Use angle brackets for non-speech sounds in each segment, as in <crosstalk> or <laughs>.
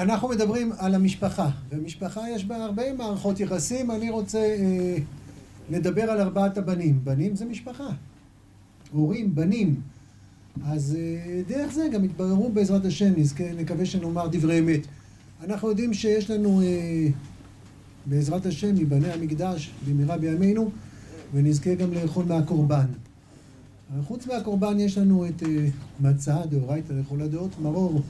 אנחנו מדברים על המשפחה, ומשפחה יש בה הרבה מערכות יחסים, אני רוצה אה, לדבר על ארבעת הבנים. בנים זה משפחה. הורים, בנים. אז אה, דרך זה גם יתבררו בעזרת השם, נזכה, נקווה שנאמר דברי אמת. אנחנו יודעים שיש לנו, אה, בעזרת השם, מבני המקדש, במהרה בימינו, ונזכה גם לאכול מהקורבן. חוץ מהקורבן יש לנו את אה, מצה דאורייתא לכל הדעות, מרור.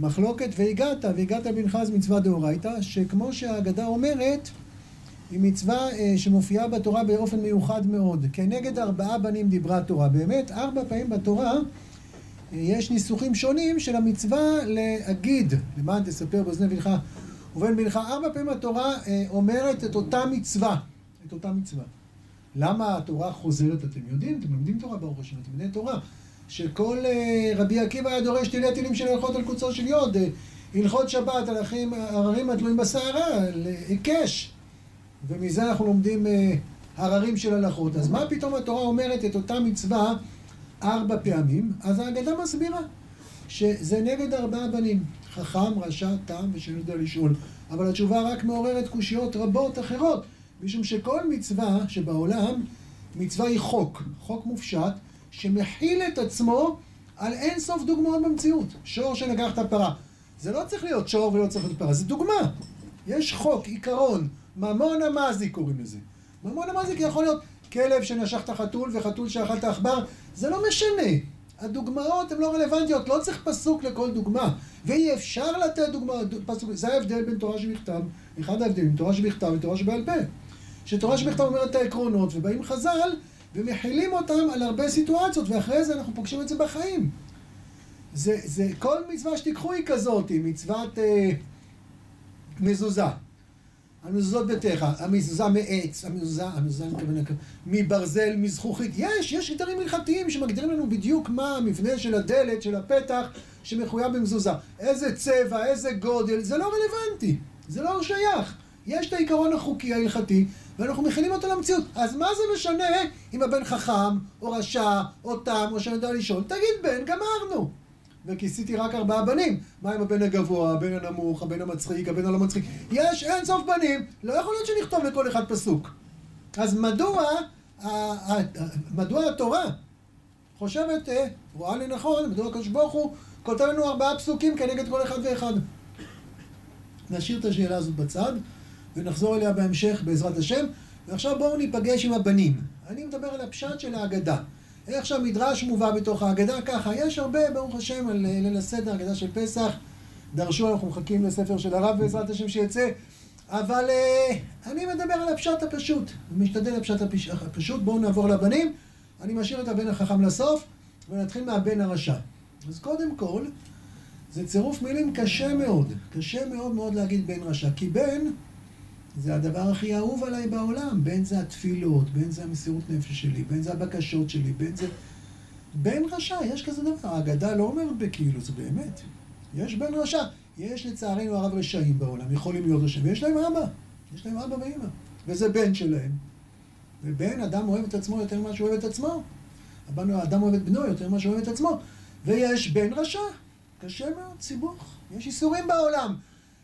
מחלוקת והגעת, והגעת בנחז מצווה דאורייתא, שכמו שהאגדה אומרת, היא מצווה אה, שמופיעה בתורה באופן מיוחד מאוד. כנגד ארבעה בנים דיברה התורה. באמת, ארבע פעמים בתורה אה, יש ניסוחים שונים של המצווה להגיד, למען תספר באוזני בנך ובן בנך. ארבע פעמים התורה אה, אומרת את אותה מצווה. את אותה מצווה. למה התורה חוזרת, אתם יודעים? אתם לומדים תורה ברוך השם, אתם יודעים תורה. שכל רבי עקיבא היה דורש תילי תילים של הלכות על קוצו של יוד, הלכות שבת, הלכים, הררים התלויים בסערה, היקש. ומזה אנחנו לומדים אה, הררים של הלכות. אז מה פתאום התורה אומרת את אותה מצווה ארבע פעמים? אז ההגדה מסבירה שזה נגד ארבעה בנים, חכם, רשע, תם ושאין יודע לשאול. אבל התשובה רק מעוררת קושיות רבות אחרות, משום שכל מצווה שבעולם, מצווה היא חוק, חוק מופשט, שמכיל את עצמו על אין סוף דוגמאות במציאות. שור שנגח את הפרה. זה לא צריך להיות שור ולא צריך להיות פרה, זה דוגמה. יש חוק, עיקרון, ממון המזיק קוראים לזה. ממון המזיק יכול להיות כלב שנשך את החתול וחתול שאכל את העכבר, זה לא משנה. הדוגמאות הן לא רלוונטיות, לא צריך פסוק לכל דוגמה. ואי אפשר לתת דוגמה, פסוק, זה ההבדל בין תורה שבכתב, אחד ההבדלים, תורה שבכתב ותורה שבעל פה. שתורה שבכתב אומרת את העקרונות, ובאים חז"ל ומכילים אותם על הרבה סיטואציות, ואחרי זה אנחנו פוגשים את זה בחיים. זה, זה, כל מצווה שתיקחו היא כזאת, היא מצוות אה, מזוזה. המזוזות ביתך, המזוזה מעץ, המזוזה, המזוזה מתכוון מברזל, מזכוכית, יש, יש יתרים הלכתיים שמגדירים לנו בדיוק מה המבנה של הדלת, של הפתח, שמחויב במזוזה. איזה צבע, איזה גודל, זה לא רלוונטי, זה לא שייך. יש את העיקרון החוקי ההלכתי, ואנחנו מכינים אותו למציאות. אז מה זה משנה אם הבן חכם, או רשע, או תם, או שאני יודע לשאול? תגיד בן, גמרנו. וכיסיתי רק ארבעה בנים. מה עם הבן הגבוה, הבן הנמוך, הבן המצחיק, הבן הלא מצחיק? יש אין סוף בנים, לא יכול להיות שנכתוב לכל אחד פסוק. אז מדוע, מדוע התורה חושבת, אה, רואה לי נכון, מדוע הקדוש ברוך הוא כותב לנו ארבעה פסוקים כנגד כל אחד ואחד. נשאיר את השאלה הזאת בצד, ונחזור אליה בהמשך בעזרת השם. ועכשיו בואו ניפגש עם הבנים. אני מדבר על הפשט של ההגדה. איך שהמדרש מובא בתוך ההגדה ככה, יש הרבה, ברוך השם, על ליל הסדר, הגדה של פסח, דרשו, אנחנו מחכים לספר של הרב בעזרת השם שיצא, אבל uh, אני מדבר על הפשט הפשוט, משתדל לפשט הפשוט, בואו נעבור לבנים, אני משאיר את הבן החכם לסוף, ונתחיל מהבן הרשע. אז קודם כל, זה צירוף מילים קשה מאוד, קשה מאוד מאוד להגיד בן רשע, כי בן זה הדבר הכי אהוב עליי בעולם, בין זה התפילות, בין זה המסירות נפש שלי, בין זה הבקשות שלי, בין זה... בן רשע, יש כזה דבר. ההגדה לא אומרת בכאילו, זה באמת. יש בן רשע. יש לצערנו הרב רשעים בעולם, יכולים להיות רשעים, ויש להם אבא. יש להם אבא ואמא. וזה בן שלהם. ובן, אדם אוהב את עצמו יותר ממה שהוא אוהב את עצמו. אדם אוהב את בנו יותר ממה שהוא אוהב את עצמו. ויש בן רשע. קשה מאוד, סיבוך. יש איסורים בעולם.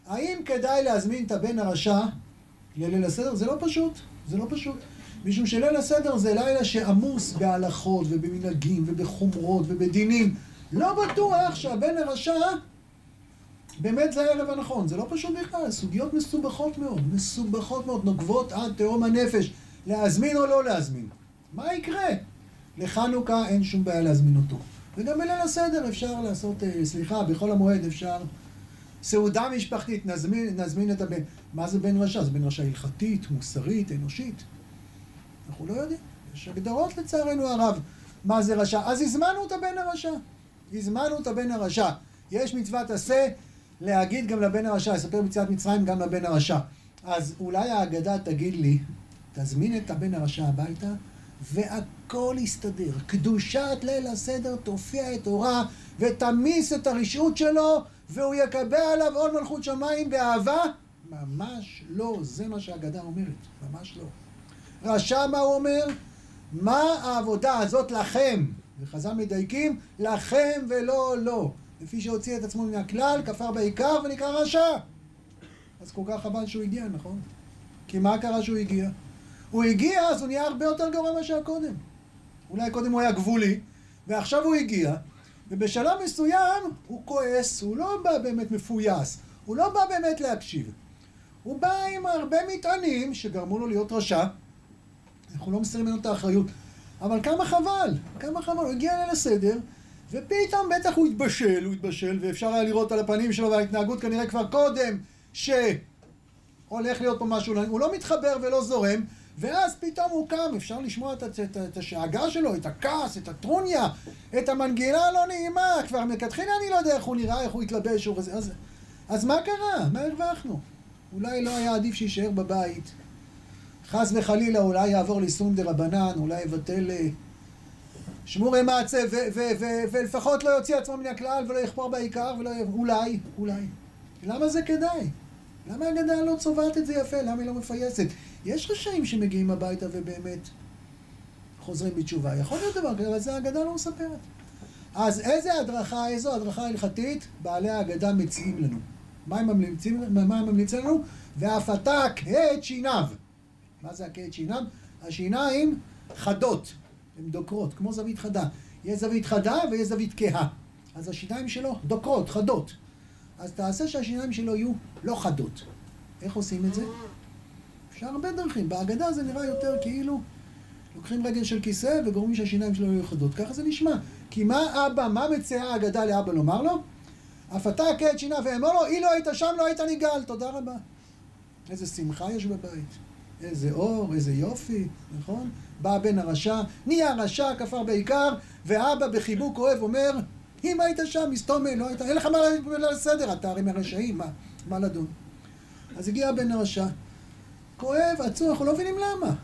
האם כדאי להזמין את הבן הרשע לליל הסדר זה לא פשוט, זה לא פשוט. משום שליל הסדר זה לילה שעמוס בהלכות ובמנהגים ובחומרות ובדינים. לא בטוח שהבן הרשע באמת זה הערב הנכון, זה לא פשוט בכלל, סוגיות מסובכות מאוד, מסובכות מאוד, נוגבות עד תהום הנפש, להזמין או לא להזמין. מה יקרה? לחנוכה אין שום בעיה להזמין אותו. וגם בליל הסדר אפשר לעשות, אה, סליחה, בחול המועד אפשר סעודה משפחתית, נזמין, נזמין את הבן. מה זה בן רשע? זה בן רשע הלכתית, מוסרית, אנושית. אנחנו לא יודעים. יש הגדרות לצערנו הרב מה זה רשע. אז הזמנו את הבן הרשע. הזמנו את הבן הרשע. יש מצוות עשה להגיד גם לבן הרשע, לספר ביציאת מצרים גם לבן הרשע. אז אולי ההגדה תגיד לי, תזמין את הבן הרשע הביתה, והכל יסתדר. קדושת ליל הסדר תופיע את אורה ותמיס את הרשעות שלו והוא יקבל עליו עוד מלכות שמיים באהבה? ממש לא, זה מה שהאגדה אומרת, ממש לא. רשע מה הוא אומר? מה העבודה הזאת לכם? וחז"ל מדייקים, לכם ולא לא. לפי שהוציא את עצמו מן הכלל, כפר בעיקר ונקרא רשע. אז כל כך חבל שהוא הגיע, נכון? כי מה קרה שהוא הגיע? הוא הגיע, אז הוא נהיה הרבה יותר גרוע ממה שהיה קודם. אולי קודם הוא היה גבולי, ועכשיו הוא הגיע, ובשלב מסוים הוא כועס, הוא לא בא באמת מפויס, הוא לא בא באמת להקשיב. הוא בא עם הרבה מטענים שגרמו לו להיות רשע, אנחנו לא מסירים ממנו את האחריות, אבל כמה חבל, כמה חבל, הוא הגיע ליל הסדר, ופתאום בטח הוא התבשל, הוא התבשל, ואפשר היה לראות על הפנים שלו וההתנהגות כנראה כבר קודם, שהולך להיות פה משהו, הוא לא מתחבר ולא זורם, ואז פתאום הוא קם, אפשר לשמוע את, את, את, את השאגה שלו, את הכעס, את הטרוניה, את המנגינה הלא נעימה, כבר מלכתחילה אני לא יודע איך הוא נראה, איך הוא התלבש, אז, אז, אז מה קרה? מה הרווחנו? אולי לא היה עדיף שיישאר בבית. חס וחלילה אולי יעבור ליסון דה רבנן, אולי יבטל אה, שמורי מעצה, ולפחות לא יוציא עצמו מן הכלל ולא יכפור בעיקר, ולא... אולי, אולי. למה זה כדאי? למה הגדה לא צובעת את זה יפה? למה היא לא מפייסת? יש רשעים שמגיעים הביתה ובאמת חוזרים בתשובה. יכול להיות דבר כזה, אבל זה הגדה לא מספרת. אז איזה הדרכה, איזו הדרכה הלכתית בעלי ההגדה מציעים לנו? מה הם ממליצים, לנו? ואף אתה כהה את שיניו. מה זה הכהה את שיניו? השיניים חדות, הן דוקרות, כמו זווית חדה. יש זווית חדה ויש זווית כהה. אז השיניים שלו דוקרות, חדות. אז תעשה שהשיניים שלו יהיו לא חדות. איך עושים את זה? אפשר הרבה דרכים. בהגדה זה נראה יותר כאילו לוקחים רגל של כיסא וגורמים שהשיניים שלו יהיו חדות. ככה זה נשמע. כי מה אבא, מה מציעה ההגדה לאבא לומר לו? אף אתה הכה את שיניו ואמר לו, אילו היית שם לא היית נגאל. תודה רבה. איזה שמחה יש בבית. איזה אור, איזה יופי, נכון? בא בן הרשע, נהיה רשע, כפר בעיקר, ואבא בחיבוק אוהב אומר, אם היית שם, מסתומה, לא היית, אין לך מה לסדר, אתה הרי מרשעים, מה, מה לדון? אז הגיע בן הרשע, כואב, עצוב, אנחנו לא מבינים למה.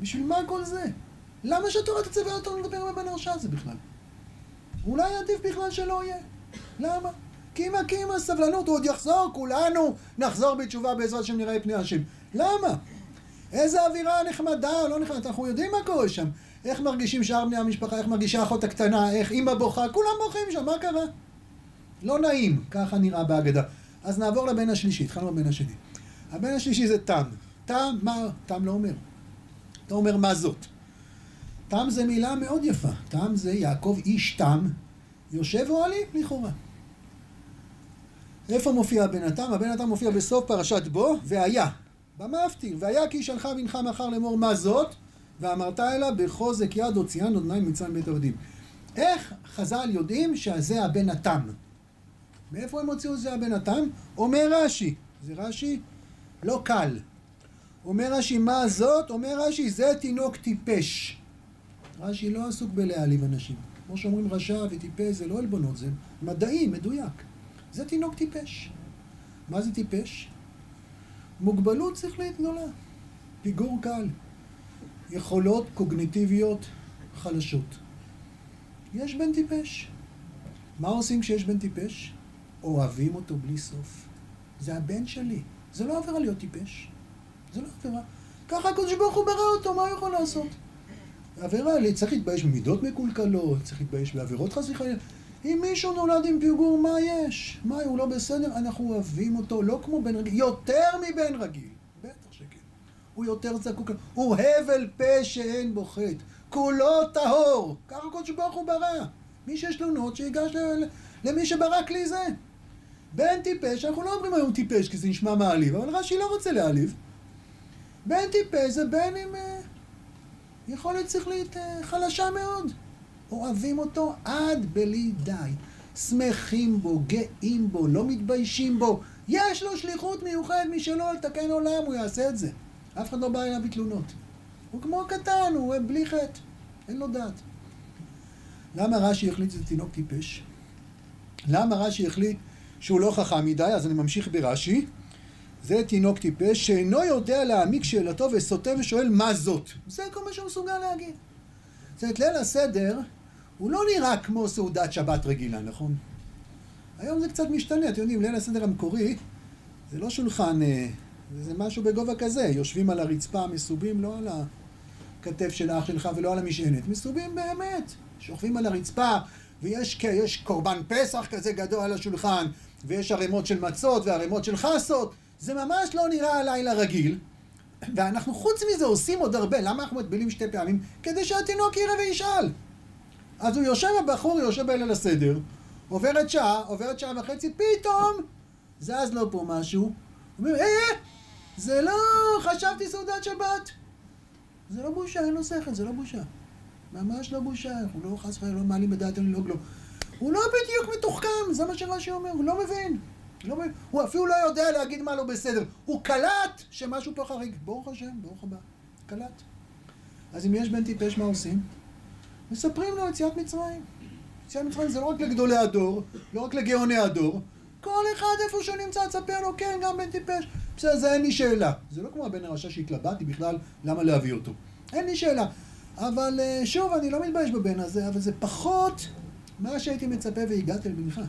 בשביל מה כל זה? למה שהתורה תצווה אותו לדבר עם הבן הרשע הזה בכלל? אולי עדיף בכלל שלא יהיה. למה? כי אם הקים הסבלנות, הוא עוד יחזור, כולנו נחזור בתשובה בעזרת השם נראה פני השם. למה? איזה אווירה נחמדה, לא נחמדה, אנחנו יודעים מה קורה שם. איך מרגישים שאר בני המשפחה, איך מרגישה האחות הקטנה, איך אימא בוכה, כולם בוכים שם, מה קרה? לא נעים, ככה נראה בהגדה. אז נעבור לבן השלישי, התחלנו בבן השני. הבן השלישי זה תם. תם, מה? תם לא אומר. אתה אומר מה זאת. תם זה מילה מאוד יפה. תם זה יעקב איש תם, יושב אוהלי לכאורה. איפה מופיע הבן התם? הבן התם מופיע בסוף פרשת בו, והיה. במפטיר, והיה כי שלחה בנך מחר לאמור מה זאת, ואמרת אלה בחוזק יד הוציאן אדוני מצרים בית עבדים. איך חז"ל יודעים שזה הבן התם? מאיפה הם הוציאו זה הבן התם? אומר רש"י, זה רש"י לא קל. אומר רש"י, מה זאת? אומר רש"י, זה תינוק טיפש. רש"י לא עסוק בלהעליב אנשים. כמו שאומרים רשע וטיפש, זה לא עלבונות, זה מדעי, מדויק. זה תינוק טיפש. מה זה טיפש? מוגבלות שכלית גדולה. פיגור קל. יכולות קוגניטיביות חלשות. יש בן טיפש. מה עושים כשיש בן טיפש? אוהבים אותו בלי סוף. זה הבן שלי. זה לא עבירה להיות טיפש. זה לא עבירה. ככה הקדוש ברוך הוא ברא אותו, מה הוא יכול לעשות? עבירה, צריך להתבייש במידות מקולקלות, צריך להתבייש בעבירות חס וחלילה. אם מישהו נולד עם פיגור, מה יש? מה, הוא לא בסדר? אנחנו אוהבים אותו, לא כמו בן רגיל, יותר מבן רגיל. בטח שכן. הוא יותר זקוק, הוא הבל פה שאין בו חטא. כולו טהור. ככה הקדוש ברוך הוא ברא. מי שיש תלונות, שיגש למי שברק לי זה. בן טיפש, אנחנו לא אומרים היום טיפש כי זה נשמע מעליב, אבל רש"י לא רוצה להעליב. בן טיפש זה בן עם אה, יכולת שכלית אה, חלשה מאוד. אוהבים אותו עד בלי די. שמחים בו, גאים בו, לא מתביישים בו. יש לו שליחות מיוחדת משלו לתקן עולם, הוא יעשה את זה. אף אחד לא בא אליו בתלונות. הוא כמו קטן, הוא בלי חטא. אין לו דעת. למה רש"י החליט שזה תינוק טיפש? למה רש"י החליט שהוא לא חכם מדי? אז אני ממשיך ברש"י. זה תינוק טיפש שאינו יודע להעמיק שאלתו וסוטה ושואל מה זאת. זה כל מה שהוא מסוגל להגיד. זאת אומרת, ליל הסדר הוא לא נראה כמו סעודת שבת רגילה, נכון? היום זה קצת משתנה, אתם יודעים, ליל הסדר המקורי זה לא שולחן, אה, זה משהו בגובה כזה, יושבים על הרצפה מסובים לא על הכתף של האח שלך ולא על המשענת, מסובים באמת, שוכבים על הרצפה, ויש יש קורבן פסח כזה גדול על השולחן, ויש ערימות של מצות וערימות של חסות, זה ממש לא נראה לילה רגיל. ואנחנו חוץ מזה עושים עוד הרבה, למה אנחנו מטבילים שתי פעמים? כדי שהתינוק יראה וישאל. אז הוא יושב, הבחור יושב בליל הסדר, עוברת שעה, עוברת שעה וחצי, פתאום זז לו פה משהו, אומר, אה, אה, זה לא, חשבתי סעודת שבת. זה לא בושה, אין לו שכל, זה לא בושה. ממש לא בושה, אנחנו לא חס וחלילה לא מעלים בדעת לנהוג לו. הוא לא בדיוק מתוחכם, זה מה שרש"י אומר, הוא לא מבין. לא מבין. הוא אפילו לא יודע להגיד מה לא בסדר. הוא קלט שמשהו פה חריג. ברוך השם, ברוך הבא. קלט. אז אם יש בן טיפש, מה עושים? מספרים לו יציאת מצרים. יציאת מצרים זה לא רק לגדולי הדור, לא רק לגאוני הדור. כל אחד איפה שהוא נמצא, תספר לו, כן, גם בן טיפש. בסדר, זה אין לי שאלה. זה לא כמו הבן הרשע שהתלבטתי בכלל, למה להביא אותו. אין לי שאלה. אבל אה, שוב, אני לא מתבייש בבן הזה, אבל זה פחות מה שהייתי מצפה והגעת אל בנך.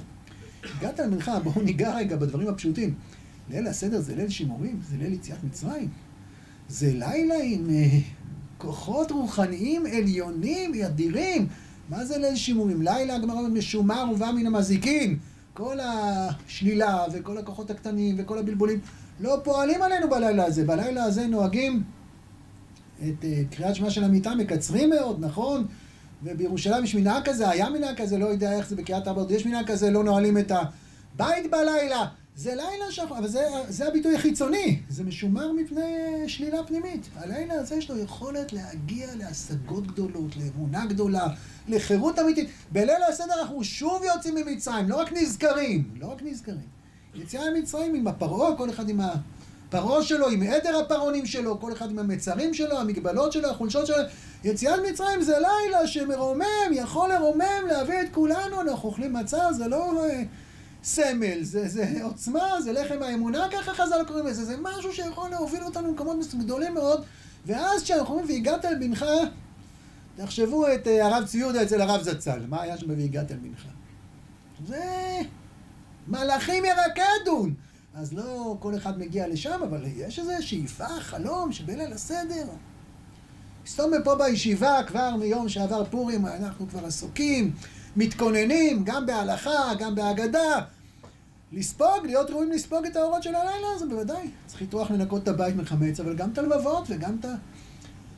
הגעת אל בנך, בואו ניגע רגע בדברים הפשוטים. ליל הסדר זה ליל שימורים, זה ליל יציאת מצרים. זה לילה עם uh, כוחות רוחניים עליונים, אדירים. מה זה ליל שימורים? לילה, הגמרא משומר ובא מן המזיקין. כל השלילה וכל הכוחות הקטנים וכל הבלבולים לא פועלים עלינו בלילה הזה. בלילה הזה נוהגים את אה, קריאת שמע של המיטה, מקצרים מאוד, נכון? ובירושלים יש מנהג כזה, היה מנהג כזה, לא יודע איך זה בקריאת ארבע, יש מנהג כזה, לא נועלים את הבית בלילה. זה לילה שחור, אבל זה, זה הביטוי החיצוני, זה משומר מפני שלילה פנימית. הלילה הזה יש לו יכולת להגיע להשגות גדולות, לאמונה גדולה, לחירות אמיתית. בליל הסדר אנחנו שוב יוצאים ממצרים, לא רק נזכרים, לא רק נזכרים. יציאה ממצרים עם הפרעה, כל אחד עם הפרעה שלו, עם עדר הפרעונים שלו, כל אחד עם המצרים שלו, המגבלות שלו, החולשות שלו. יציאת מצרים זה לילה שמרומם, יכול לרומם, להביא את כולנו, אנחנו אוכלים מצה, זה לא uh, סמל, זה, זה עוצמה, זה לחם האמונה, ככה חז"ל קוראים לזה, זה משהו שיכול להוביל אותנו למקומות גדולים מאוד, ואז כשאנחנו אומרים והגעת אל בנך, תחשבו את uh, הרב ציודה אצל הרב זצ"ל, מה היה שם ב"והגעת אל בנך"? זה מלאכים ירקדון. אז לא כל אחד מגיע לשם, אבל יש איזו שאיפה, חלום, שבליל הסדר. סתום פה בישיבה, כבר מיום שעבר פורים, אנחנו כבר עסוקים, מתכוננים, גם בהלכה, גם בהגדה. לספוג, להיות ראויים לספוג את האורות של הלילה הזה, בוודאי. צריך לטרוח לנקות את הבית מחמץ, אבל גם את הלבבות וגם את ה...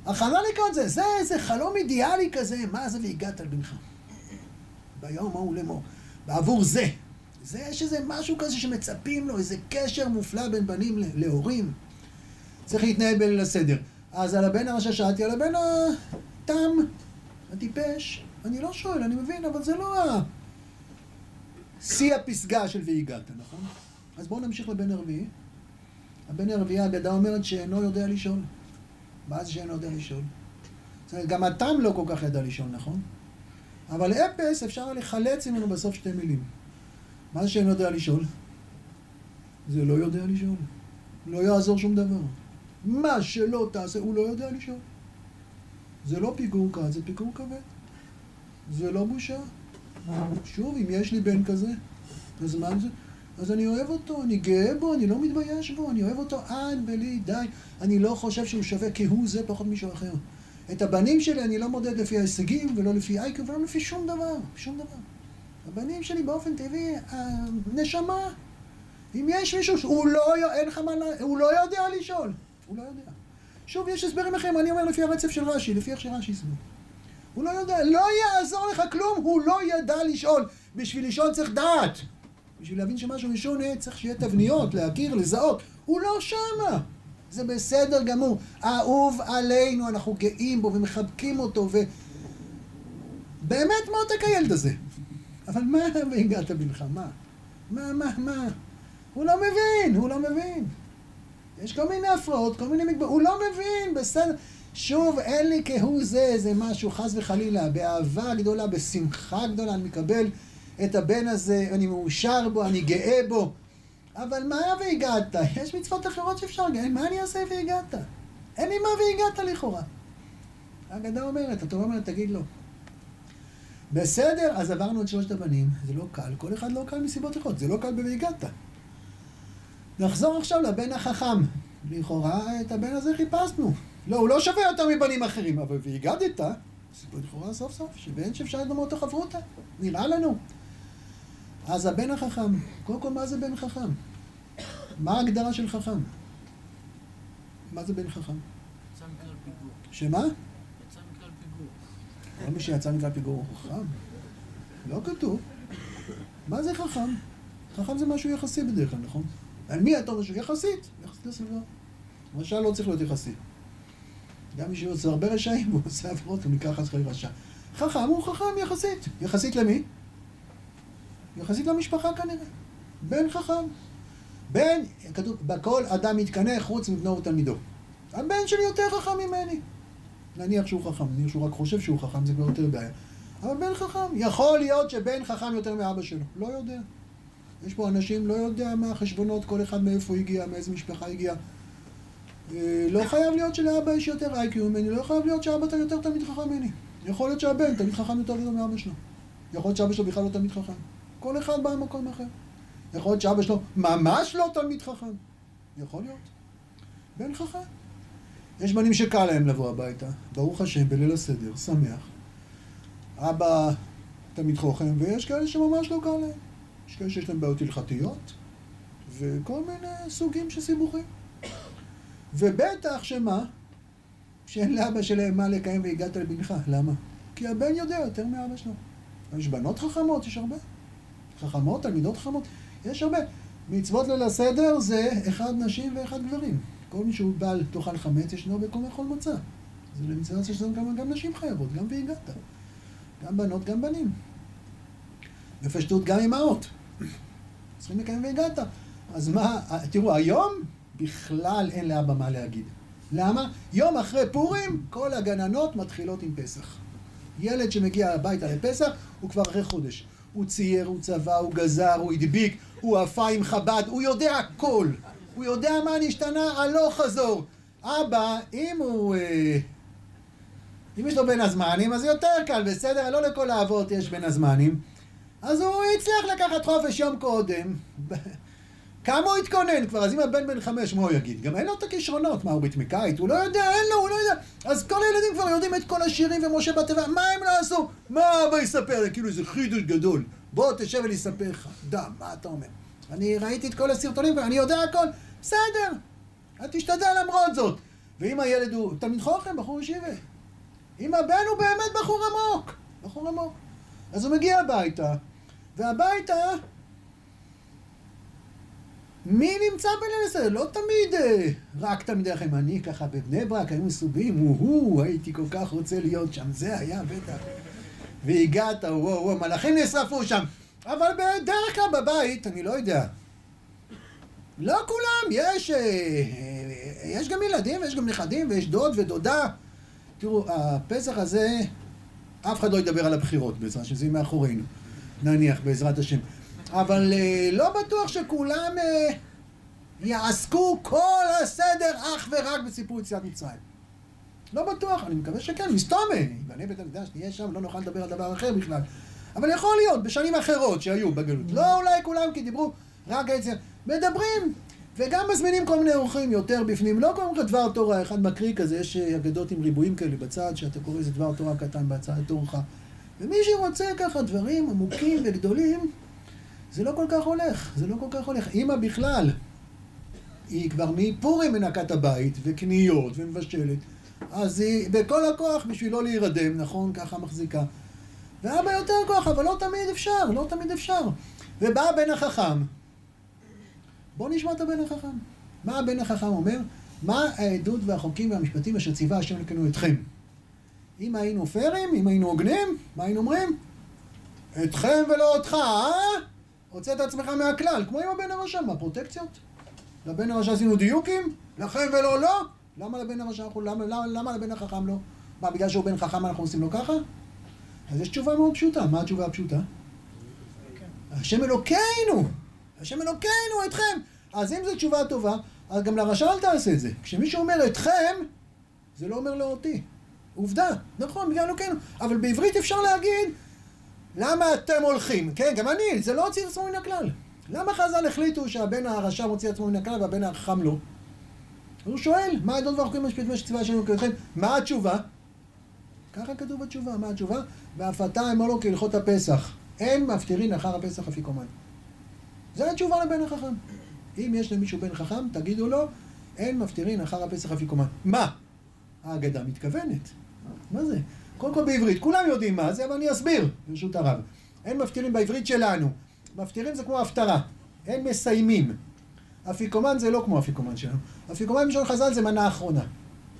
הכנה לקראת זה, זה איזה חלום אידיאלי כזה, מה זה והגעת על בנך. ביום ההוא לאמור. בעבור זה. זה, יש איזה משהו כזה שמצפים לו, איזה קשר מופלא בין בנים להורים. צריך להתנהל בליל הסדר. אז על הבן הרשע שאלתי, על הבן התם, הטיפש, אני לא שואל, אני מבין, אבל זה לא שיא הפסגה של והגעת, נכון? אז בואו נמשיך לבן הרביעי. הבן הרביעי, האגדה אומרת שאינו יודע לשאול. מה זה שאינו יודע לשאול? זאת אומרת, גם התם לא כל כך ידע לשאול, נכון? אבל אפס אפשר לחלץ ממנו בסוף שתי מילים. מה זה שאינו יודע לשאול? זה לא יודע לשאול. לא יעזור שום דבר. מה שלא תעשה, הוא לא יודע לשאול. זה לא פיגור קל, זה פיגור כבד. זה לא בושה. שוב, אם יש לי בן כזה, אז מה זה? אז אני אוהב אותו, אני גאה בו, אני לא מתבייש בו, אני אוהב אותו עד בלי די. אני לא חושב שהוא שווה כהוא זה פחות מישהו אחר. את הבנים שלי אני לא מודד לפי ההישגים ולא לפי אייקו ולא לפי שום דבר, שום דבר. הבנים שלי באופן טבעי, הנשמה. אם יש מישהו שהוא לא, אין לך מה, הוא לא יודע לשאול. הוא לא יודע. שוב, יש הסברים אחרים, אני אומר לפי הרצף של רש"י, לפי איך שרש"י הסביר. הוא לא יודע, לא יעזור לך כלום, הוא לא ידע לשאול. בשביל לשאול צריך דעת. בשביל להבין שמשהו משונה צריך שיהיה תבניות, להכיר, לזהות. הוא לא שמה. זה בסדר גמור. אהוב עלינו, אנחנו גאים בו ומחבקים אותו, ו... באמת מותק הילד הזה. אבל מה <laughs> והגעת בנך? מה? מה, מה, מה? הוא לא מבין, הוא לא מבין. יש כל מיני הפרעות, כל מיני מגבלות, הוא לא מבין, בסדר. שוב, אין לי כהוא זה איזה משהו, חס וחלילה, באהבה גדולה, בשמחה גדולה, אני מקבל את הבן הזה, אני מאושר בו, אני גאה בו. אבל מה והגעת? יש מצוות אחרות שאפשר, מה אני אעשה והגעת? אין לי מה והגעת לכאורה. האגדה אומרת, התורה אומרת, תגיד לו. בסדר, אז עברנו את שלושת הבנים, זה לא קל, כל אחד לא קל מסיבות אחרות, זה לא קל ב"והגעת". נחזור עכשיו לבן החכם. לכאורה, את הבן הזה חיפשנו. לא, הוא לא שווה יותר מבנים אחרים, אבל והגדת, סיפור לכאורה סוף סוף, שבן שאפשר לדמות אותו חברותא, נראה לנו. אז הבן החכם, קודם כל מה זה בן חכם? מה ההגדרה של חכם? מה זה בן חכם? יצא מכלל פיגור. שמה? יצא מכלל פיגור. כל מי שיצא מכלל פיגור הוא חכם? לא כתוב. מה זה חכם? חכם זה משהו יחסי בדרך כלל, נכון? על מי אתה אומר שהוא יחסית? יחסית לסביבה. רשע לא צריך להיות יחסי. גם מי שעושה הרבה רשעים והוא עושה עבירות, הוא נקרא חס וחלילה רשע. חכם הוא חכם יחסית. יחסית למי? יחסית למשפחה כנראה. בן חכם. בן, כתוב, בכל אדם מתקנא חוץ מבנו ותלמידו. הבן שלי יותר חכם ממני. נניח שהוא חכם, נניח שהוא רק חושב שהוא חכם, זה כבר יותר בעיה. אבל בן חכם, יכול להיות שבן חכם יותר מאבא שלו, לא יודע. יש פה אנשים, לא יודע מה החשבונות, כל אחד מאיפה הגיע, מאיזה משפחה הגיע. אה, לא חייב להיות שלאבא יש יותר איי-קיו ממני, לא חייב להיות שאבא אתה יותר תלמיד חכם ממני. יכול להיות שהבן תלמיד חכם יותר גדול מאבא שלו. יכול להיות שאבא שלו בכלל לא תלמיד חכם. כל אחד בא ממקום אחר. יכול להיות שאבא שלו ממש לא תלמיד חכם. יכול להיות. בן חכם. יש בנים שקל להם לבוא הביתה, ברוך השם, בליל הסדר, שמח. אבא תלמיד חוכם, ויש כאלה שממש לא קל להם. יש כאלה שיש להם בעיות הלכתיות, וכל מיני סוגים של סיבוכים. ובטח שמה? שאין לאבא שלהם מה לקיים והגעת לבנך. למה? כי הבן יודע יותר מאבא שלו. יש בנות חכמות, יש הרבה. חכמות, תלמידות חכמות, יש הרבה. מצוות ליל הסדר זה אחד נשים ואחד גברים. כל מי שהוא בעל תאכל חמץ, ישנו בכל אכול מצה. זה למצוות שיש לנו גם, גם נשים חייבות, גם והגעת. גם בנות, גם בנים. בפשטות גם אמהות. צריכים לקיים והגעת. אז מה, תראו, היום בכלל אין לאבא מה להגיד. למה? יום אחרי פורים, כל הגננות מתחילות עם פסח. ילד שמגיע הביתה לפסח, הוא כבר אחרי חודש. הוא צייר, הוא צבע, הוא גזר, הוא הדביק, הוא עפה עם חב"ד, הוא יודע הכל. הוא יודע מה נשתנה הלוך חזור. אבא, אם הוא... אה, אם יש לו בין הזמנים, אז יותר קל, בסדר? לא לכל האבות יש בין הזמנים. אז הוא הצליח לקחת חופש יום קודם. כמה הוא התכונן כבר? אז אם הבן בן חמש, מה הוא יגיד? גם אין לו את הכישרונות. מה, הוא ריתמיקאית? הוא לא יודע, אין לו, הוא לא יודע. אז כל הילדים כבר יודעים את כל השירים ומשה בתיבה, מה הם לא עשו? מה אבא יספר? זה כאילו איזה חידוש גדול. בוא, תשב ואני אספר לך. דם, מה אתה אומר? אני ראיתי את כל הסרטונים, אני יודע הכל. בסדר, אז תשתדל למרות זאת. ואם הילד הוא תלמיד חוכם, בחור ישיבה. אם הבן הוא באמת בחור עמוק, בחור עמוק. אז הוא מגיע הביתה, והביתה... מי נמצא בליל הסדר? לא תמיד אה, רק תלמידי החיים. אני ככה בבני ברק, היו מסובים, הוא, הייתי כל כך רוצה להיות שם. זה היה בטח. והגעת, וואו, וואו, מלאכים נשרפו שם. אבל בדרך כלל בבית, אני לא יודע. לא כולם, יש, אה, אה, יש גם ילדים ויש גם נכדים ויש דוד ודודה. תראו, הפסח הזה, אף אחד לא ידבר על הבחירות בעזרת השם, זה מאחורינו, נניח, בעזרת השם. אבל אה, לא בטוח שכולם יעסקו כל הסדר אך ורק בסיפור יציאת מצרים. לא בטוח, אני מקווה שכן, מסתומה. ייבנה בית המקדש, נהיה שם, לא נוכל לדבר על דבר אחר בכלל. אבל יכול להיות, בשנים אחרות שהיו בגלות. לא אולי כולם, כי דיברו רק זה. מדברים, וגם מזמינים כל מיני אורחים יותר בפנים. לא קוראים לך דבר תורה, אחד מקריא כזה, יש אגדות עם ריבועים כאלה בצד, שאתה קורא איזה דבר תורה קטן בצד תורך. ומי שרוצה ככה דברים עמוקים וגדולים, זה לא כל כך הולך, זה לא כל כך הולך. אמא בכלל, היא כבר מפורים מנקה את הבית, וקניות, ומבשלת, אז היא בכל הכוח בשביל לא להירדם, נכון? ככה מחזיקה. ואבא יותר כוח, אבל לא תמיד אפשר, לא תמיד אפשר. ובא הבן החכם, בואו נשמע את הבן החכם. מה הבן החכם אומר? מה העדות והחוקים והמשפטים אשר ציווה השם לקנו אתכם? אם היינו פיירים, אם היינו הוגנים, מה היינו אומרים? אתכם ולא אותך, אה? הוצא את עצמך מהכלל, כמו עם הבן הרשע, מה פרוטקציות? לבן הרשע עשינו דיוקים? לכם ולא לא? למה לבן הרשע אנחנו, למה, למה, למה לבן החכם לא? מה, בגלל שהוא בן חכם אנחנו עושים לו ככה? אז יש תשובה מאוד פשוטה. מה התשובה הפשוטה? השם אלוקינו! השם אלוקינו אתכם! אז אם זו תשובה טובה, אז גם לרשע אל תעשה את זה. כשמישהו אומר אתכם, זה לא אומר לא אותי. עובדה, נכון, בגלל אלוקינו. אבל בעברית אפשר להגיד, למה אתם הולכים? כן, גם אני, זה לא הוציא את עצמו מן הכלל. למה חז"ל החליטו שהבן הרשע מוציא את עצמו מן הכלל והבן החכם לא? הוא שואל, מה העדות והחוקים המשפטים שציווה השם אלוקיכם? מה התשובה? ככה כתוב בתשובה, מה התשובה? ואף אתה אמור לו כהלכות הפסח. אין מפטירין אחר הפסח אפיקומן. זה התשובה לבן החכם. אם יש למישהו בן חכם, תגידו לו, אין מפטירין אחר הפסח אפיקומן. מה? ההגדה מתכוונת. מה זה? קודם כל בעברית, כולם יודעים מה זה, אבל אני אסביר, ברשות הרב. אין מפטירים בעברית שלנו. מפטירים זה כמו הפטרה. אין מסיימים. אפיקומן זה לא כמו אפיקומן שלנו. אפיקומן בשביל חז"ל זה מנה אחרונה.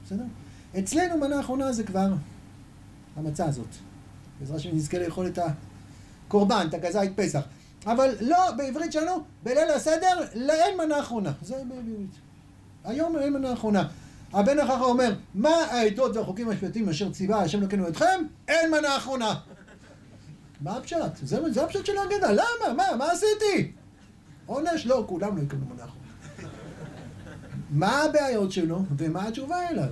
בסדר? אצלנו מנה אחרונה זה כבר המצה הזאת. בעזרת השם נזכה לאכול את הקורבן, את הכזית פסח. אבל לא, בעברית שלנו, בליל הסדר, לא, אין מנה אחרונה. זה בעברית. היום אין מנה אחרונה. הבן החכם אומר, מה העדות והחוקים המשפטיים אשר ציווה השם לקנו אתכם? אין מנה אחרונה. מה הפשט? זה, זה הפשט של ההגדה. למה? מה? מה עשיתי? עונש? לא, כולם לא יקבלו מנה אחרונה. מה הבעיות שלו ומה התשובה אליו?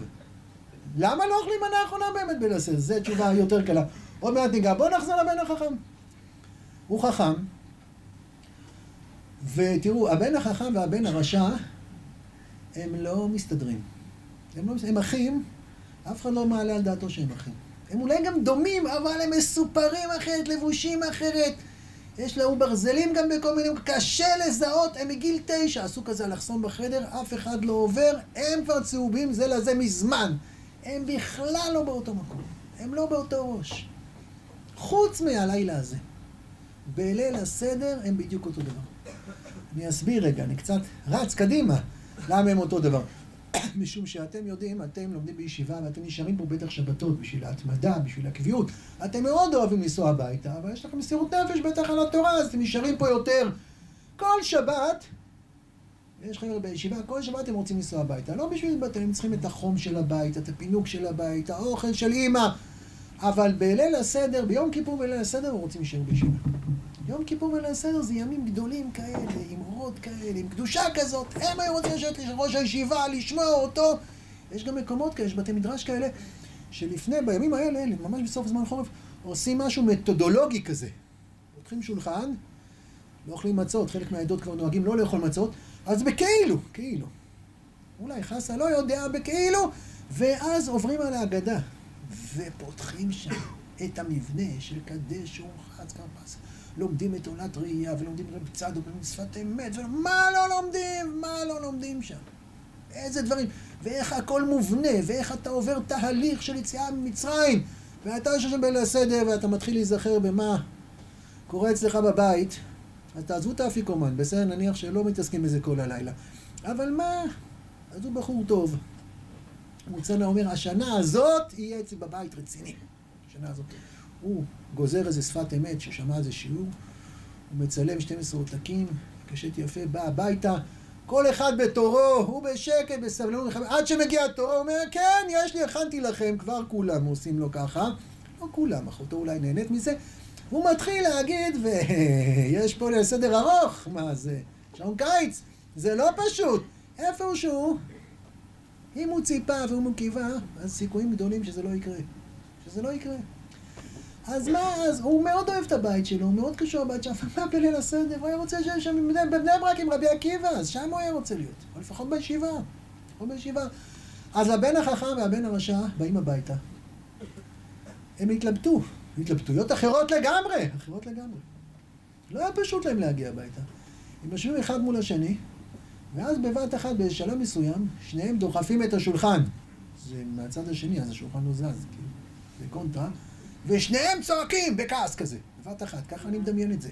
למה לא אוכלים מנה אחרונה באמת בלסס? זו תשובה יותר קלה. עוד מעט ניגע. בואו נחזור לבן החכם. הוא חכם, ותראו, הבן החכם והבן הרשע, הם לא מסתדרים. הם, לא, הם אחים, אף אחד לא מעלה על דעתו שהם אחים. הם אולי גם דומים, אבל הם מסופרים אחרת, לבושים אחרת. יש להם ברזלים גם בכל מיני... קשה לזהות, הם מגיל תשע, עשו כזה אלכסון בחדר, אף אחד לא עובר, הם כבר צהובים זה לזה מזמן. הם בכלל לא באותו מקום, הם לא באותו ראש. חוץ מהלילה הזה. בליל הסדר הם בדיוק אותו דבר. אני אסביר רגע, אני קצת רץ קדימה, למה הם אותו דבר. משום שאתם יודעים, אתם לומדים בישיבה ואתם נשארים פה בטח שבתות בשביל ההתמדה, בשביל הקביעות. אתם מאוד אוהבים לנסוע הביתה, אבל יש לכם מסירות נפש בטח על התורה, אז אתם נשארים פה יותר. כל שבת, יש חבר'ה בישיבה, כל שבת הם רוצים לנסוע הביתה. לא בשביל, אתם צריכים את החום של הבית, את הפינוק של הבית, האוכל של אימא. אבל בליל הסדר, ביום כיפור וליל הסדר, הם רוצים להישאר בישיבה. יום כיפור וליל הסדר זה ימים גדולים כאלה, עם אורות כאלה, עם קדושה כזאת. הם היו רוצים לשבת ראש הישיבה, לשמוע אותו. יש גם מקומות כאלה, יש בתי מדרש כאלה, שלפני, בימים האלה, ממש בסוף זמן חורף, עושים משהו מתודולוגי כזה. לוקחים שולחן, לא אוכלים מצות, חלק מהעדות כבר נוהגים לא לאכול מצות, אז בכאילו, כאילו. אולי חסה לא יודע בכאילו, ואז עוברים על ההגדה, ופותחים שם את המבנה של קדש ורחץ כרפס. לומדים את עולת ראייה, ולומדים רב צדוק, ולומדים שפת אמת, ומה לא לומדים? מה לא לומדים שם? איזה דברים. ואיך הכל מובנה, ואיך אתה עובר תהליך של יציאה ממצרים. ואתה יושב שם בליל הסדר, ואתה מתחיל להיזכר במה קורה אצלך בבית, אז תעזבו את האפיקומן, בסדר? נניח שלא מתעסקים בזה כל הלילה. אבל מה? אז הוא בחור טוב. הוא רוצה אומר, השנה הזאת יהיה אצלי בבית רציני. השנה הזאת. הוא גוזר איזה שפת אמת ששמע איזה שיעור, הוא מצלם 12 עותקים, קשת יפה, בא הביתה, כל אחד בתורו, הוא בשקט, בסבלנות, עד שמגיע התורו, הוא אומר, כן, יש לי, הכנתי לכם, כבר כולם עושים לו ככה. לא כולם, אחותו אולי נהנית מזה. הוא מתחיל להגיד, ויש פה סדר ארוך, מה זה? שעון קיץ, זה לא פשוט. איפשהו, אם הוא ציפה והוא קיווה, אז סיכויים גדולים שזה לא יקרה. שזה לא יקרה. אז מה, אז הוא מאוד אוהב את הבית שלו, הוא מאוד קשור לבית שם, מה בליל הסדר? הוא היה רוצה שיהיה שם בבני ברק עם רבי עקיבא, אז שם הוא היה רוצה להיות, או לפחות בישיבה, או בישיבה. אז הבן החכם והבן הרשע באים הביתה. הם התלבטו, התלבטויות אחרות לגמרי, אחרות לגמרי. לא היה פשוט להם להגיע הביתה. הם יושבים אחד מול השני, ואז בבת אחת, בשלב מסוים, שניהם דוחפים את השולחן. זה מהצד השני, אז השולחן לא זז, כאילו, זה קונטרה. ושניהם צועקים בכעס כזה, בבת אחת, ככה אני מדמיין את זה.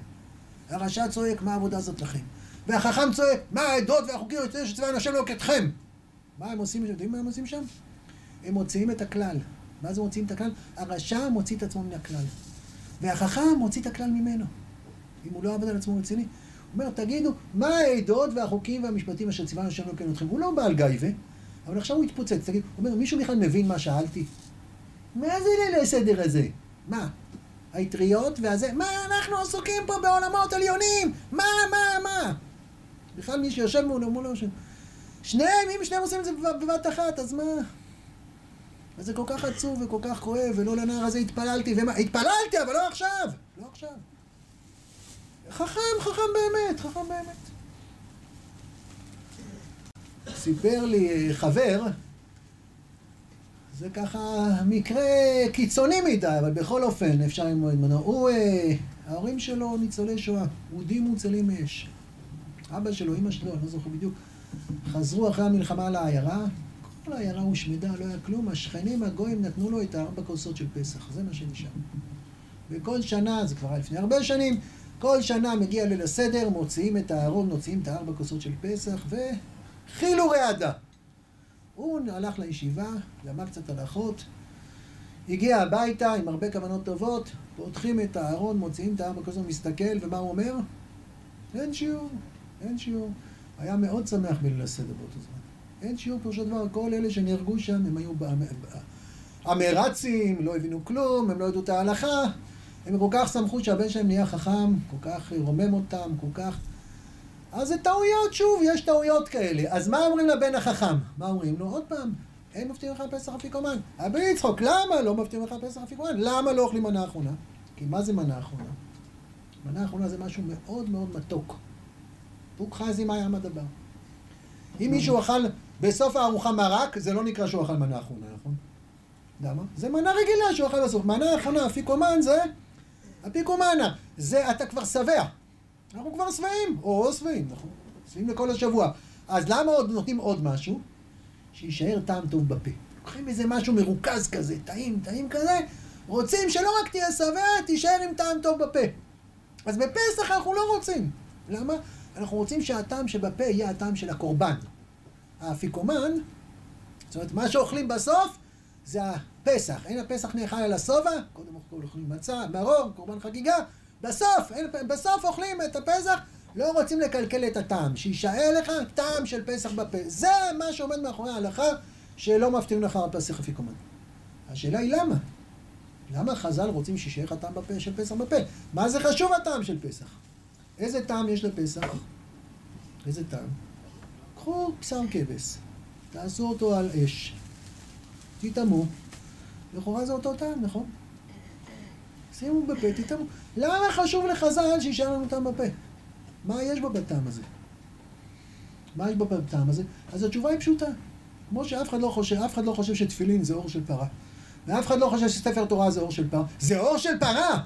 הרשע צועק, מה העבודה הזאת לכם? והחכם צועק, מה העדות והחוקים היוצאים שצבא השם לא כתכם? מה הם עושים, אתם יודעים מה הם עושים שם? הם מוציאים את הכלל. מה זה מוציאים את הכלל? הרשע מוציא את עצמו מן הכלל. והחכם מוציא את הכלל ממנו. אם הוא לא עבד על עצמו רציני. הוא אומר, תגידו, מה העדות והחוקים והמשפטים אשר לא כן אתכם? הוא לא בעל גייבה, אבל עכשיו הוא התפוצץ. תגיד, הוא אומר, מישהו בכלל מבין מה שאלתי? מה זה ליל הסדר הזה? מה? האטריות והזה? מה אנחנו עסוקים פה בעולמות עליונים? מה, מה, מה? בכלל מי שיושב מולו, מולו, ש... שניהם, אם שניהם עושים את זה בבת אחת, אז מה? אז זה כל כך עצוב וכל כך כואב, ולא לנער הזה התפללתי, ומה? התפללתי, אבל לא עכשיו! לא עכשיו. חכם, חכם באמת, חכם באמת. סיפר לי חבר, זה ככה מקרה קיצוני מדי, אבל בכל אופן אפשר ללמוד ממנו. הוא, אה, ההורים שלו ניצולי שואה, אודים מוצלים מאש. אבא שלו, אמא שלו, אני לא זוכר בדיוק, חזרו אחרי המלחמה לעיירה, כל העיירה הושמדה, לא היה כלום, השכנים הגויים נתנו לו את הארבע כוסות של פסח, זה מה שנשאר. וכל שנה, זה כבר היה לפני הרבה שנים, כל שנה מגיע ליל הסדר, מוציאים את הארון, מוציאים את הארבע כוסות של פסח, וחילו רעדה. הוא הלך לישיבה, למד קצת הלכות, הגיע הביתה עם הרבה כוונות טובות, פותחים את הארון, מוציאים את הארבע כוסות, מסתכל, ומה הוא אומר? אין שיעור, אין שיעור. היה מאוד שמח בליל הסדר באותו זמן. אין שיעור פירושו דבר, כל אלה שנהרגו שם, הם היו אמרצים, לא הבינו כלום, הם לא ידעו את ההלכה, הם כל כך שמחו שהבן שלהם נהיה חכם, כל כך רומם אותם, כל כך... אז זה טעויות, שוב, יש טעויות כאלה. אז מה אומרים לבן החכם? מה אומרים לו? עוד פעם, אין מבטיחים לך פסח אפיקומן. הבן יצחוק, למה לא מבטיחים לך פסח אפיקומן? למה לא אוכלים מנה אחרונה? כי מה זה מנה אחרונה? מנה אחרונה זה משהו מאוד מאוד מתוק. פוק חזי מה ים הדבר. אם מישהו אכל בסוף הארוחה מרק, זה לא נקרא שהוא אכל מנה אחרונה, נכון? למה? זה מנה רגילה שהוא אכל בסוף. מנה אחרונה, אפיקומן זה אפיקומנה. זה, אתה כבר שבע. אנחנו כבר שבעים, או שבעים, נכון? שבעים לכל השבוע. אז למה עוד נותנים עוד משהו? שיישאר טעם טוב בפה. לוקחים איזה משהו מרוכז כזה, טעים, טעים כזה, רוצים שלא רק תהיה שבע, תישאר עם טעם טוב בפה. אז בפסח אנחנו לא רוצים. למה? אנחנו רוצים שהטעם שבפה יהיה הטעם של הקורבן. האפיקומן, זאת אומרת, מה שאוכלים בסוף זה הפסח. אין הפסח נאכל על השובע, קודם כל אוכלים מצה, מרור, קורבן חגיגה, בסוף, בסוף אוכלים את הפסח, לא רוצים לקלקל את הטעם, שיישאר לך טעם של פסח בפה. זה מה שעומד מאחורי ההלכה שלא מפתיעים לך הפסח אפיקומן. השאלה היא למה? למה חז"ל רוצים שיישאר לך טעם בפה של פסח בפה? מה זה חשוב הטעם של פסח? איזה טעם יש לפסח? איזה טעם? קחו בשר כבש, תעשו אותו על אש, תטעמו, לכאורה זה אותו טעם, נכון? שימו בפה, תטעמו. למה חשוב לחז"ל שישאר לנו טעם בפה? מה יש בו בטעם הזה? מה יש בו בטעם הזה? אז התשובה היא פשוטה. כמו שאף אחד לא חושב, אף אחד לא חושב שתפילין זה אור של פרה. ואף אחד לא חושב שספר תורה זה אור של פרה. זה אור של פרה!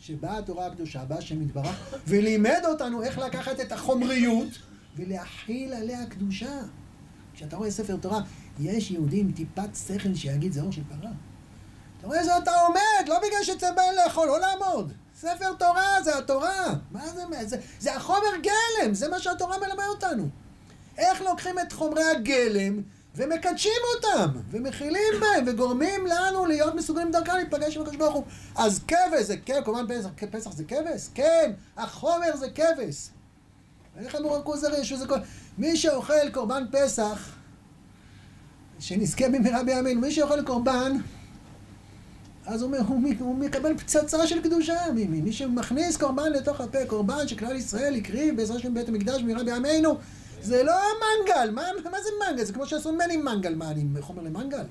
שבאה התורה הקדושה, בא השם יתברך, ולימד אותנו איך לקחת את החומריות ולהכיל עליה קדושה. כשאתה רואה ספר תורה, יש יהודי עם טיפת שכל שיגיד זה אור של פרה. אתה רואה זה אתה עומד, לא בגלל שצריך לאכול, לא לעמוד. ספר תורה זה התורה. מה זה, זה, זה החומר גלם, זה מה שהתורה מלמד אותנו. איך לוקחים את חומרי הגלם ומקדשים אותם, ומכילים בהם, וגורמים לנו להיות מסוגלים דרכם להיפגש עם הקדוש ברוך הוא. אז כבש זה כבש, כמובן פסח, פסח זה כבש? כן, החומר זה כבש. איך אמרו כוזר ישו זה כל... מי שאוכל קורבן פסח, שנזכה במהרה בימינו, מי שאוכל קורבן, אז הוא, הוא, הוא מקבל פצצה של קדושה. מי, מי, מי שמכניס קורבן לתוך הפה, קורבן שכלל ישראל הקריב בעזרת השם בית המקדש במהרה בימינו, זה לא מנגל, מה, מה זה מנגל? זה כמו שעשו ממני מנגל, מה, אני חומר למנגל?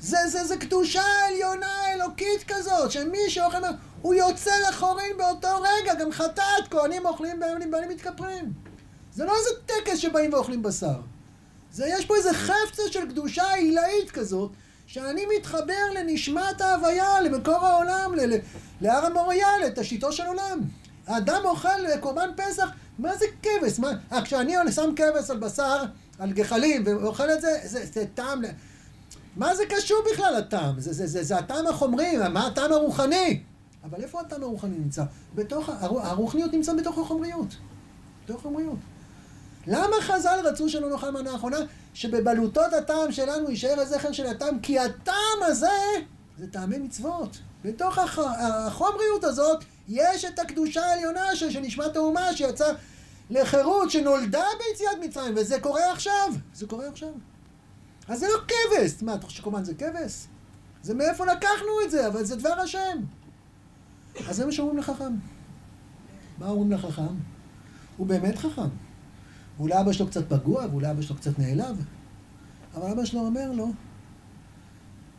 זה, זה, זה קדושה עליונה אלוקית כזאת, שמי שאוכל, הוא יוצא לחורין באותו רגע, גם חטאת, כהנים אוכלים בהם, בנים מתכפרים. זה לא איזה טקס שבאים ואוכלים בשר. זה, יש פה איזה חפצה של קדושה עילאית כזאת, שאני מתחבר לנשמת ההוויה, למקור העולם, להר המוריה, לתשיתו של עולם. האדם אוכל קורבן פסח, מה זה כבש? מה... אה, כשאני שם כבש על בשר, על גחלים, ואוכל את זה, זה, זה טעם... מה זה קשור בכלל הטעם? זה, זה, זה, זה הטעם החומרי, מה הטעם הרוחני? אבל איפה הטעם הרוחני נמצא? בתוך, הרוחניות נמצא בתוך החומריות. בתוך החומריות. למה חז"ל רצו שלא נאכל מנה אחרונה? שבבלוטות הטעם שלנו יישאר הזכר של הטעם, כי הטעם הזה זה טעמי מצוות. בתוך הח... החומריות הזאת יש את הקדושה העליונה של נשמת האומה שיצאה לחירות, שנולדה ביציאת מצרים, וזה קורה עכשיו. זה קורה עכשיו. אז זה לא כבש. מה, אתה חושב שקומן זה כבש? זה מאיפה לקחנו את זה, אבל זה דבר השם. אז זה מה שאומרים לחכם. מה אומרים לחכם? הוא באמת חכם. ואולי אבא שלו קצת פגוע, ואולי אבא שלו קצת נעלב, אבל אבא שלו אומר לו,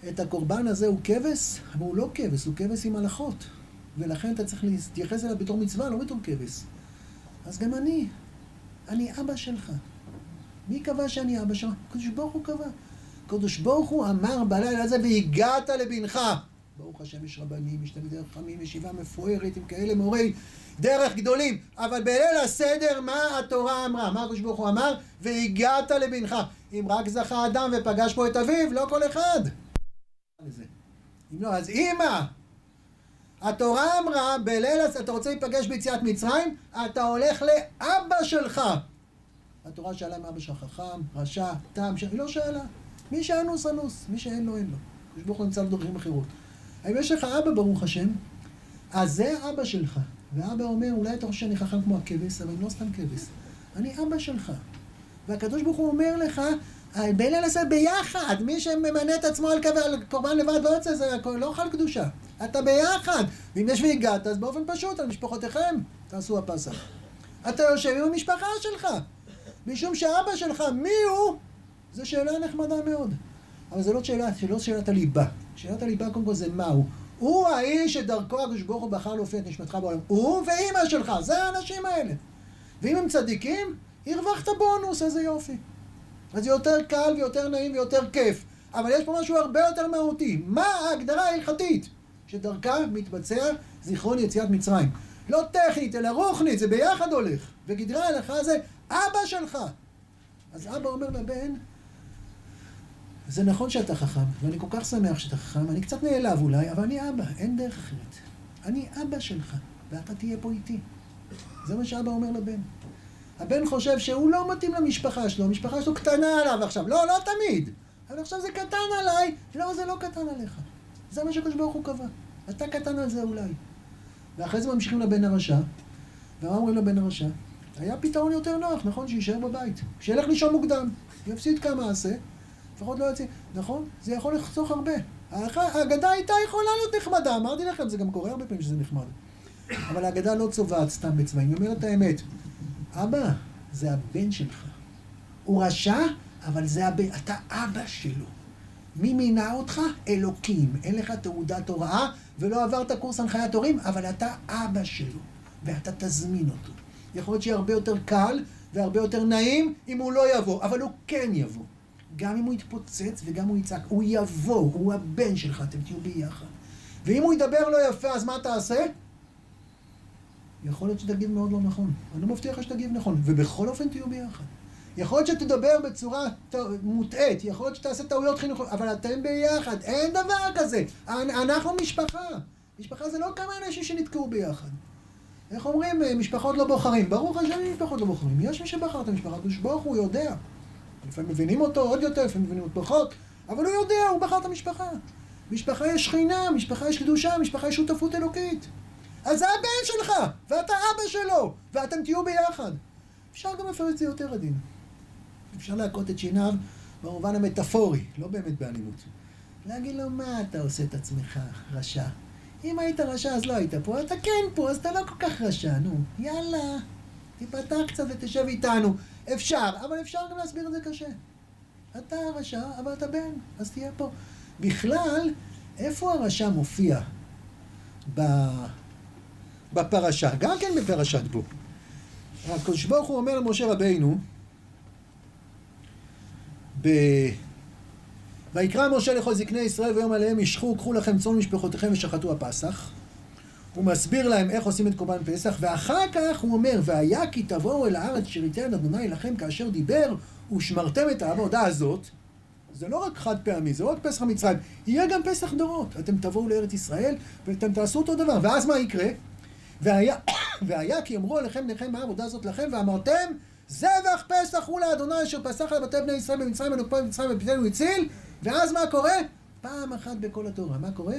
את הקורבן הזה הוא כבש, אבל הוא לא כבש, הוא כבש עם הלכות. ולכן אתה צריך להתייחס אליו בתור מצווה, לא בתור כבש. אז גם אני, אני אבא שלך. מי קבע שאני אבא שלך? הקדוש ברוך הוא קבע. הקדוש ברוך הוא אמר בלילה הזה, והגעת לבנך. ברוך השם, יש רבנים, יש תלמידי חכמים, ישיבה מפוארת עם כאלה מורי דרך גדולים. אבל בליל הסדר, מה התורה אמרה? מה הקדוש ברוך הוא אמר? והגעת לבנך. אם רק זכה אדם ופגש פה את אביו, לא כל אחד. אם לא, אז אימא, התורה אמרה, בליל, אתה רוצה להיפגש ביציאת מצרים? אתה הולך לאבא שלך. התורה שאלה אם אבא שלך חכם, רשע, תם, היא לא שאלה. מי שאנוס אנוס, מי שאין לו אין לו. יש ברוך הוא נמצא בדרכים אחרות. האם יש לך אבא ברוך השם? אז זה אבא שלך. ואבא אומר, אולי אתה חושב שאני חכם כמו הכבש, אבל אני לא סתם כבש. אני אבא שלך. והקדוש ברוך הוא אומר לך, בליל הזה ביחד, מי שממנה את עצמו על קורבן לבד לא יוצא, זה לא אוכל קדושה. אתה ביחד. ואם יש והגעת, אז באופן פשוט, על משפחותיכם, תעשו הפסח. אתה יושב עם המשפחה שלך. משום שאבא שלך, מי הוא? זו שאלה נחמדה מאוד. אבל זו לא שאלה, לא שאלת הליבה. שאלת הליבה קודם כל זה מהו. הוא האיש שדרכו הקדוש ברוך הוא בחר להופיע את נשמתך בעולם. הוא ואימא שלך, זה האנשים האלה. ואם הם צדיקים, הרווחת בונוס, איזה יופי. אז יותר קל ויותר נעים ויותר כיף. אבל יש פה משהו הרבה יותר מהותי. מה ההגדרה ההלכתית? שדרכה מתבצע זיכרון יציאת מצרים. לא טכנית, אלא רוחנית, זה ביחד הולך. וגדרי ההלכה זה אבא שלך. אז אבא אומר לבן, זה נכון שאתה חכם, ואני כל כך שמח שאתה חכם, אני קצת נעלב אולי, אבל אני אבא, אין דרך אחרת. אני אבא שלך, ואתה תהיה פה איתי. זה מה שאבא אומר לבן. הבן חושב שהוא לא מתאים למשפחה שלו, המשפחה שלו קטנה עליו עכשיו. לא, לא תמיד. אבל עכשיו זה קטן עליי. לא, זה לא קטן עליך. זה מה שקדוש ברוך הוא קבע. אתה קטן על זה אולי. ואחרי זה ממשיכים לבן הרשע, ומה אומרים לבן הרשע? היה פתרון יותר נוח, נכון? שיישאר בבית. שילך לישון מוקדם. יפסיד כמה עשה, לפחות לא יוצא. נכון? זה יכול לחסוך הרבה. האגדה הייתה יכולה להיות נחמדה, אמרתי לכם, זה גם קורה הרבה פעמים שזה נחמד. אבל האגדה לא צובעת סתם בצבעים, היא אומרת את האמת. אבא, זה הבן שלך. הוא רשע, אבל זה הבן, אתה אבא שלו. מי מינה אותך? אלוקים. אין לך תעודת הוראה ולא עברת קורס הנחיית הורים, אבל אתה אבא שלו, ואתה תזמין אותו. יכול להיות שיהיה הרבה יותר קל והרבה יותר נעים אם הוא לא יבוא, אבל הוא כן יבוא. גם אם הוא יתפוצץ וגם הוא יצעק, הוא יבוא, הוא הבן שלך, אתם תהיו ביחד. ואם הוא ידבר לא יפה, אז מה תעשה? יכול להיות שתגיב מאוד לא נכון. אני לא מבטיח לך שתגיב נכון, ובכל אופן תהיו ביחד. יכול להיות שתדבר בצורה מוטעית, יכול להיות שתעשה טעויות חינוכיות, אבל אתם ביחד, אין דבר כזה. אנחנו משפחה. משפחה זה לא כמה אנשים שנתקעו ביחד. איך אומרים, משפחות לא בוחרים. ברוך השם, משפחות לא בוחרים. יש מי שבחר את המשפחה, הקדוש ברוך הוא יודע. לפעמים מבינים אותו עוד יותר, לפעמים מבינים אותו פחות, אבל הוא יודע, הוא בחר את המשפחה. משפחה יש שכינה, משפחה יש קדושה, משפחה יש שותפות אלוקית. אז זה הבן שלך, ואתה אבא שלו, ואתם תהיו ביחד. אפשר גם לפרט את זה יותר עדין. אפשר להכות את שיניו במובן המטאפורי, לא באמת באלימות. להגיד לו, מה אתה עושה את עצמך רשע? אם היית רשע אז לא היית פה, אתה כן פה, אז אתה לא כל כך רשע, נו. יאללה, תיפתח קצת ותשב איתנו. אפשר, אבל אפשר גם להסביר את זה קשה. אתה רשע, אבל אתה בן, אז תהיה פה. בכלל, איפה הרשע מופיע בפרשה? גם כן בפרשת בו. הקדוש ברוך הוא אומר למשה רבינו, ב... ויקרא משה לכל זקני ישראל ויום עליהם ישחו, קחו לכם צאן משפחותיכם ושחטו הפסח. הוא מסביר להם איך עושים את קורבן פסח, ואחר כך הוא אומר, והיה כי תבואו אל הארץ אשר ייתן אדוני לכם כאשר דיבר, ושמרתם את העבודה הזאת. זה לא רק חד פעמי, זה לא רק פסח מצרים, יהיה גם פסח דורות. אתם תבואו לארץ ישראל, ואתם תעשו אותו דבר. ואז מה יקרה? והיה, <coughs> והיה כי אמרו עליכם בניכם מה העבודה הזאת לכם, ואמרתם, זבח פסח הוא לאדוני אשר פסח על בתי בני ישראל במצרים ונוקפו במצרים ופיתנו הציל, ואז מה קורה? פעם אחת בכל התורה. מה קורה?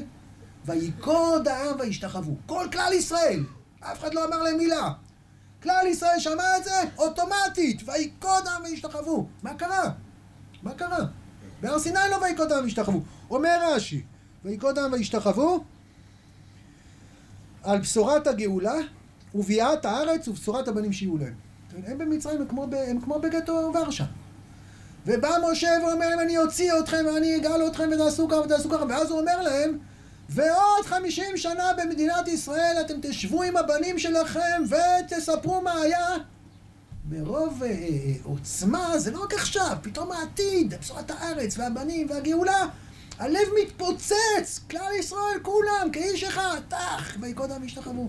ויקוד העם וישתחוו. כל כלל ישראל. אף אחד לא אמר להם מילה. כלל ישראל שמע את זה אוטומטית. ויקוד העם וישתחוו. מה קרה? מה קרה? בהר סיני לא ויקוד העם וישתחוו. אומר רש"י, ויקוד העם וישתחוו על בשורת הגאולה וביאת הארץ ובשורת הבנים שיהיו להם. הם במצרים הם כמו, הם כמו בגטו ורשה. ובא משה ואומר להם, אני אוציא אתכם ואני אגאל אתכם ותעשו ככה ותעשו ככה, ואז הוא אומר להם, ועוד חמישים שנה במדינת ישראל אתם תשבו עם הבנים שלכם ותספרו מה היה. ברוב אה, עוצמה, זה לא רק עכשיו, פתאום העתיד, בשורת הארץ והבנים והגאולה, הלב מתפוצץ, כלל ישראל כולם, כאיש אחד, טח, ויקודם וישתחוו.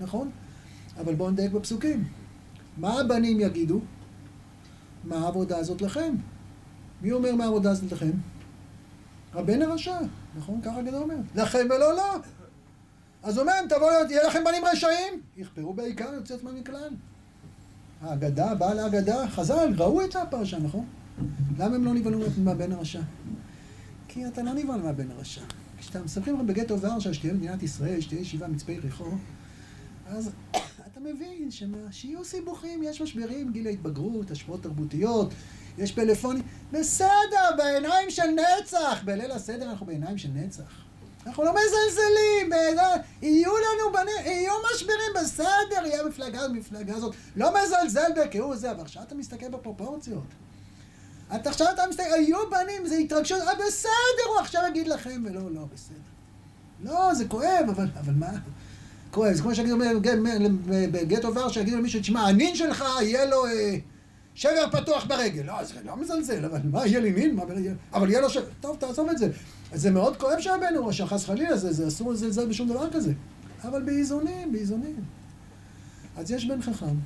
נכון? אבל בואו נדייק בפסוקים. מה הבנים יגידו? מה העבודה הזאת לכם? מי אומר מה העבודה הזאת לכם? הבן הרשע, נכון? ככה הגדול אומר. לכם ולא לא. אז הוא אומר, תבואו, יהיה לכם בנים רשעים, יכפרו בעיקר יוצאת מהמכלל. האגדה, בעל האגדה, חז"ל, ראו את הפרשה, נכון? למה הם לא נבהלו מהבן הרשע? כי אתה לא נבהל מהבן הרשע. כשאתה מספרים לך בגטו ורשה שתהיה מדינת ישראל, שתהיה ישיבה מצפה יריחו, אז <coughs> אתה מבין שיהיו סיבוכים, יש משברים, גיל ההתבגרות, השפעות תרבותיות, יש פלאפונים, בסדר, בעיניים של נצח, בליל הסדר אנחנו בעיניים של נצח. אנחנו לא מזלזלים, יהיו לנו בני, יהיו משברים, בסדר, יהיה מפלגה מפלגה הזאת, לא מזלזל בכהוא זה, אבל עכשיו אתה מסתכל בפרופורציות. אתה עכשיו אתה מסתכל, היו בנים, זה התרגשות, אה, בסדר, הוא עכשיו יגיד לכם, ולא, לא, בסדר. לא, זה כואב, אבל, אבל מה? כואב, זה כמו שיגידו בגטו ורשה, יגידו למישהו, תשמע, הנין שלך יהיה לו אה, שבר פתוח ברגל. לא, זה לא מזלזל, אבל מה, יהיה לי נין? אבל יהיה לו שבר, טוב, תעזוב את זה. זה מאוד כואב שהבן רשע, חס חלילה, זה, זה אסור לזלזל בשום דבר כזה. אבל באיזונים, באיזונים. אז יש בן חכם,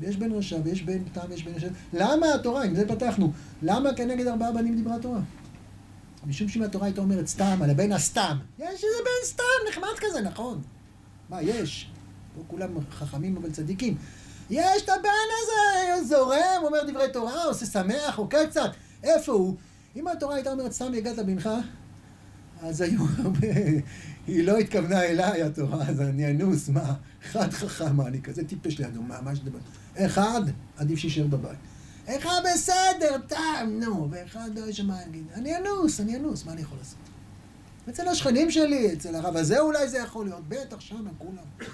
ויש בן רשע, ויש בן תם, ויש בן רשע. למה התורה, עם זה פתחנו, למה כנגד ארבעה בנים דיברה התורה? משום שאם התורה הייתה אומרת סתם, על הבן הסתם. יש איזה בן סתם, נחמד כזה, נכון. מה, יש? לא כולם חכמים אבל צדיקים. יש את הבן הזה, זורם, אומר דברי תורה, עושה שמח, עוקד קצת. איפה הוא? אם התורה הייתה אומרת סתם הגעת בנך, אז היו הרבה... היא לא התכוונה אליי, התורה, אז אני אנוס, מה? אחד חכם, אני כזה טיפש לידו, מה, מה שדבר? אחד, עדיף שישאר בבית. אחד בסדר, טעם, נו, ואחד לא יש מה להגיד. אני אנוס, אני אנוס, מה אני יכול לעשות? אצל השכנים שלי, אצל הרב הזה אולי זה יכול להיות, בטח שמה, כולם.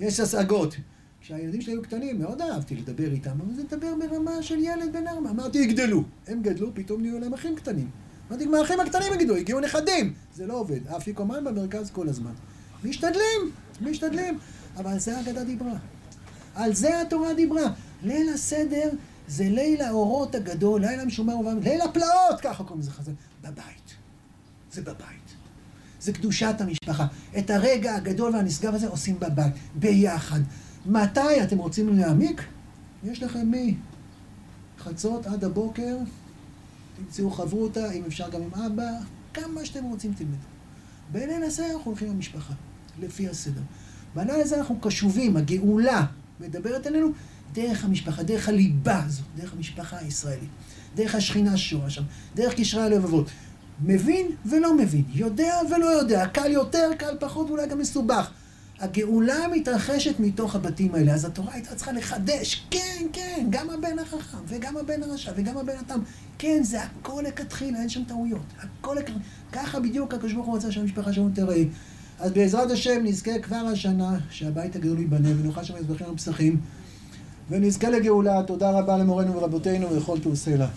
יש השגות. כשהילדים שלי היו קטנים, מאוד אהבתי לדבר איתם, אבל זה לדבר ברמה של ילד בן ארבע. אמרתי, יגדלו. הם גדלו, פתאום נהיו להם אחים קטנים. אמרתי, מה האחים הקטנים יגידו? הגיעו נכדים. זה לא עובד. האפיקומן במרכז כל הזמן. משתדלים, משתדלים. אבל על זה האגדה דיברה. על זה התורה דיברה. ליל הסדר זה ליל האורות הגדול, ליל המשומר ובאמת, ליל הפלאות, ככה קוראים לזה חזק. בבית. זה בבית. זה קדושת המשפחה. את הרגע הגדול והנשגב הזה עושים בבית, ביחד. מתי אתם רוצים להעמיק? יש לכם מחצות עד הבוקר, תמצאו חברותא, אם אפשר גם עם אבא, כמה שאתם רוצים תלמדו. בליל הזה אנחנו הולכים למשפחה, לפי הסדר. בליל הזה אנחנו קשובים, הגאולה מדברת אלינו דרך המשפחה, דרך הליבה הזאת, דרך המשפחה הישראלית, דרך השכינה שורה שם, דרך קשרי הלבבות. מבין ולא מבין, יודע ולא יודע, קל יותר, קל פחות, אולי גם מסובך. הגאולה מתרחשת מתוך הבתים האלה, אז התורה הייתה צריכה לחדש, כן, כן, גם הבן החכם, וגם הבן הרשע, וגם הבן התם, כן, זה הכל לכתחילה, אין שם טעויות, הכל לכתחילה, ככה בדיוק הקדוש ברוך הוא רצה שהמשפחה שלנו תראה. אז בעזרת השם נזכה כבר השנה שהבית הגדול ייבנה ונאכל שם מזבחים ופסחים ונזכה לגאולה. תודה רבה למורנו ורבותינו ולכל תעושה לה.